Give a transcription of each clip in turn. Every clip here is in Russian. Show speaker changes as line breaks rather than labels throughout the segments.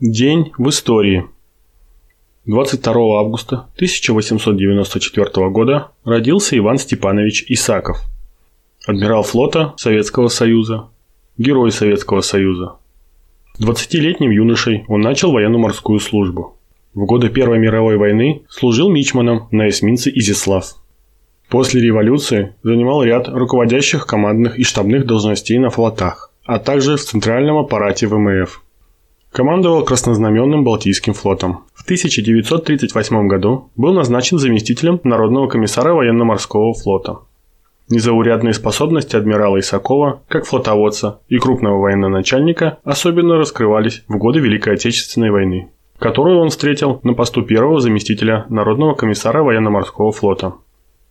День в истории. 22 августа 1894 года родился Иван Степанович Исаков, адмирал флота Советского Союза, герой Советского Союза. 20-летним юношей он начал военно-морскую службу. В годы Первой мировой войны служил мичманом на эсминце «Изяслав». После революции занимал ряд руководящих командных и штабных должностей на флотах, а также в центральном аппарате ВМФ – Командовал Краснознаменным Балтийским флотом. В 1938 году был назначен заместителем Народного комиссара военно-морского флота. Незаурядные способности адмирала Исакова, как флотоводца и крупного военно-начальника, особенно раскрывались в годы Великой Отечественной войны, которую он встретил на посту первого заместителя Народного комиссара военно-морского флота.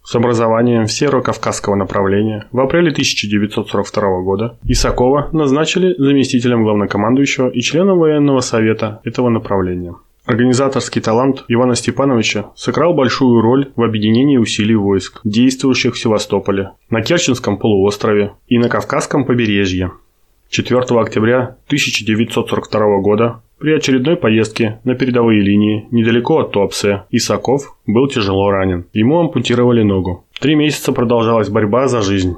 С образованием в северо-кавказского направления в апреле 1942 года Исакова назначили заместителем главнокомандующего и членом военного совета этого направления. Организаторский талант Ивана Степановича сыграл большую роль в объединении усилий войск, действующих в Севастополе, на Керченском полуострове и на Кавказском побережье. 4 октября 1942 года при очередной поездке на передовые линии недалеко от Туапсе Исаков был тяжело ранен. Ему ампутировали ногу. Три месяца продолжалась борьба за жизнь.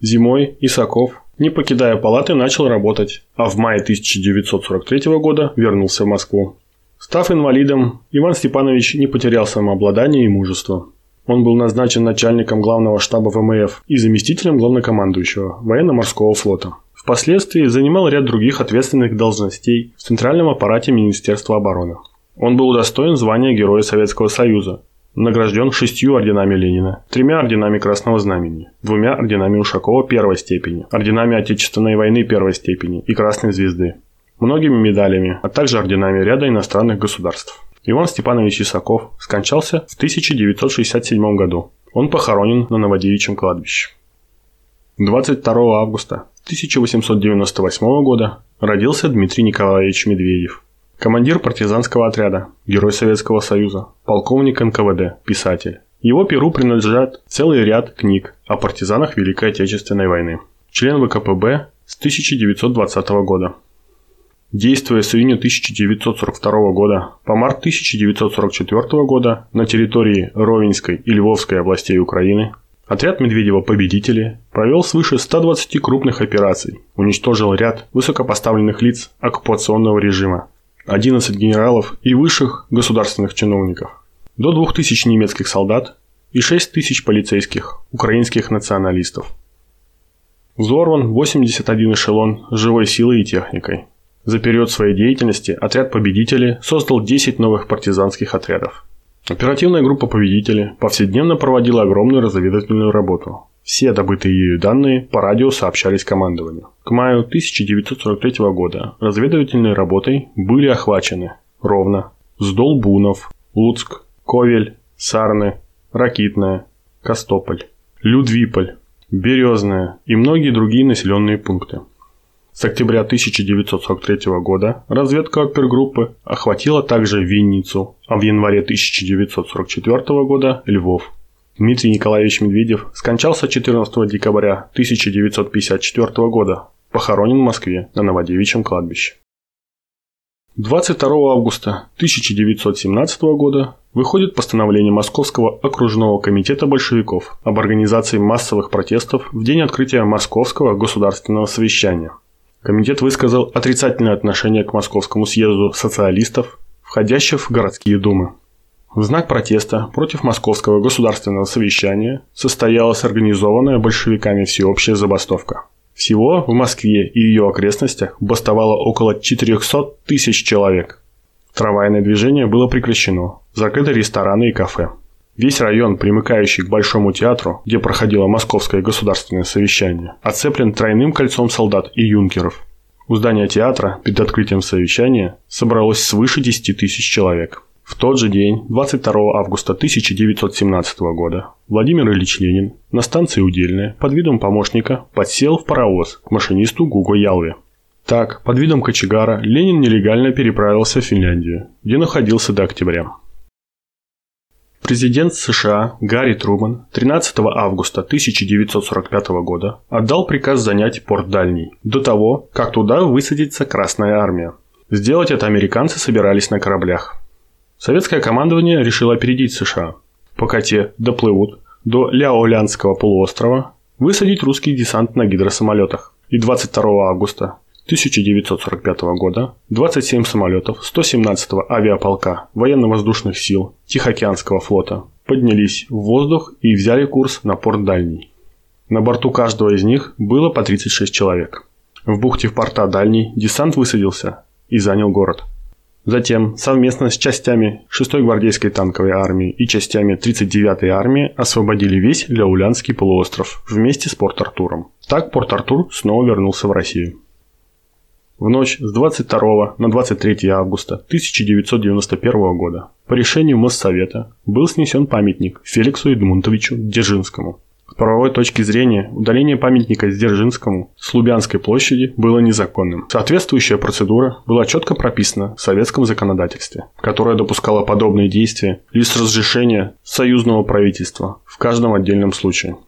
Зимой Исаков, не покидая палаты, начал работать, а в мае 1943 года вернулся в Москву. Став инвалидом, Иван Степанович не потерял самообладание и мужество. Он был назначен начальником главного штаба ВМФ и заместителем главнокомандующего военно-морского флота. Впоследствии занимал ряд других ответственных должностей в центральном аппарате Министерства обороны. Он был удостоен звания Героя Советского Союза, награжден шестью орденами Ленина, тремя орденами Красного Знамени, двумя орденами Ушакова первой степени, орденами Отечественной войны первой степени и Красной Звезды, многими медалями, а также орденами ряда иностранных государств. Иван Степанович Исаков скончался в 1967 году. Он похоронен на Новодевичьем кладбище. 22 августа 1898 года родился Дмитрий Николаевич Медведев, командир партизанского отряда, герой Советского Союза, полковник НКВД, писатель. Его перу принадлежат целый ряд книг о партизанах Великой Отечественной войны. Член ВКПБ с 1920 года. Действуя с июня 1942 года по март 1944 года на территории Ровенской и Львовской областей Украины, Отряд Медведева-победители провел свыше 120 крупных операций, уничтожил ряд высокопоставленных лиц оккупационного режима, 11 генералов и высших государственных чиновников, до 2000 немецких солдат и 6 тысяч полицейских, украинских националистов. Взорван 81 эшелон живой силой и техникой. За период своей деятельности отряд победителей создал 10 новых партизанских отрядов – Оперативная группа «Победители» повседневно проводила огромную разведывательную работу. Все добытые ею данные по радио сообщались командованию. К маю 1943 года разведывательной работой были охвачены Ровно, Сдолбунов, Луцк, Ковель, Сарны, Ракитная, Костополь, Людвиполь, Березная и многие другие населенные пункты. С октября 1943 года разведка опергруппы охватила также Винницу, а в январе 1944 года – Львов. Дмитрий Николаевич Медведев скончался 14 декабря 1954 года, похоронен в Москве на Новодевичьем кладбище. 22 августа 1917 года выходит постановление Московского окружного комитета большевиков об организации массовых протестов в день открытия Московского государственного совещания – Комитет высказал отрицательное отношение к Московскому съезду социалистов, входящих в городские думы. В знак протеста против Московского государственного совещания состоялась организованная большевиками всеобщая забастовка. Всего в Москве и ее окрестностях бастовало около 400 тысяч человек. Трамвайное движение было прекращено, закрыты рестораны и кафе. Весь район, примыкающий к Большому театру, где проходило Московское государственное совещание, оцеплен тройным кольцом солдат и юнкеров. У здания театра перед открытием совещания собралось свыше 10 тысяч человек. В тот же день, 22 августа 1917 года, Владимир Ильич Ленин на станции Удельная под видом помощника подсел в паровоз к машинисту Гуго Ялве. Так, под видом кочегара Ленин нелегально переправился в Финляндию, где находился до октября. Президент США Гарри Труман 13 августа 1945 года отдал приказ занять порт Дальний до того, как туда высадится Красная Армия. Сделать это американцы собирались на кораблях. Советское командование решило опередить США. Пока те доплывут до Ляолянского полуострова, высадить русский десант на гидросамолетах. И 22 августа 1945 года 27 самолетов 117-го авиаполка военно-воздушных сил Тихоокеанского флота поднялись в воздух и взяли курс на порт Дальний. На борту каждого из них было по 36 человек. В бухте в порта Дальний десант высадился и занял город. Затем совместно с частями 6-й гвардейской танковой армии и частями 39-й армии освободили весь Ляулянский полуостров вместе с Порт-Артуром. Так Порт-Артур снова вернулся в Россию. В ночь с 22 на 23 августа 1991 года по решению Моссовета был снесен памятник Феликсу Эдмунтовичу Дзержинскому. С правовой точки зрения удаление памятника Дзержинскому с Лубянской площади было незаконным. Соответствующая процедура была четко прописана в советском законодательстве, которое допускало подобные действия лишь с разрешения союзного правительства в каждом отдельном случае.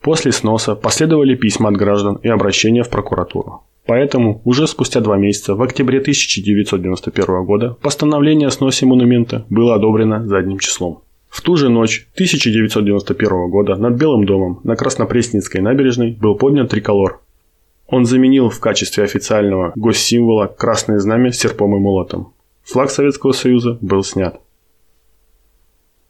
После сноса последовали письма от граждан и обращения в прокуратуру. Поэтому уже спустя два месяца, в октябре 1991 года, постановление о сносе монумента было одобрено задним числом. В ту же ночь 1991 года над Белым домом на Краснопресненской набережной был поднят триколор. Он заменил в качестве официального госсимвола красное знамя с серпом и молотом. Флаг Советского Союза был снят.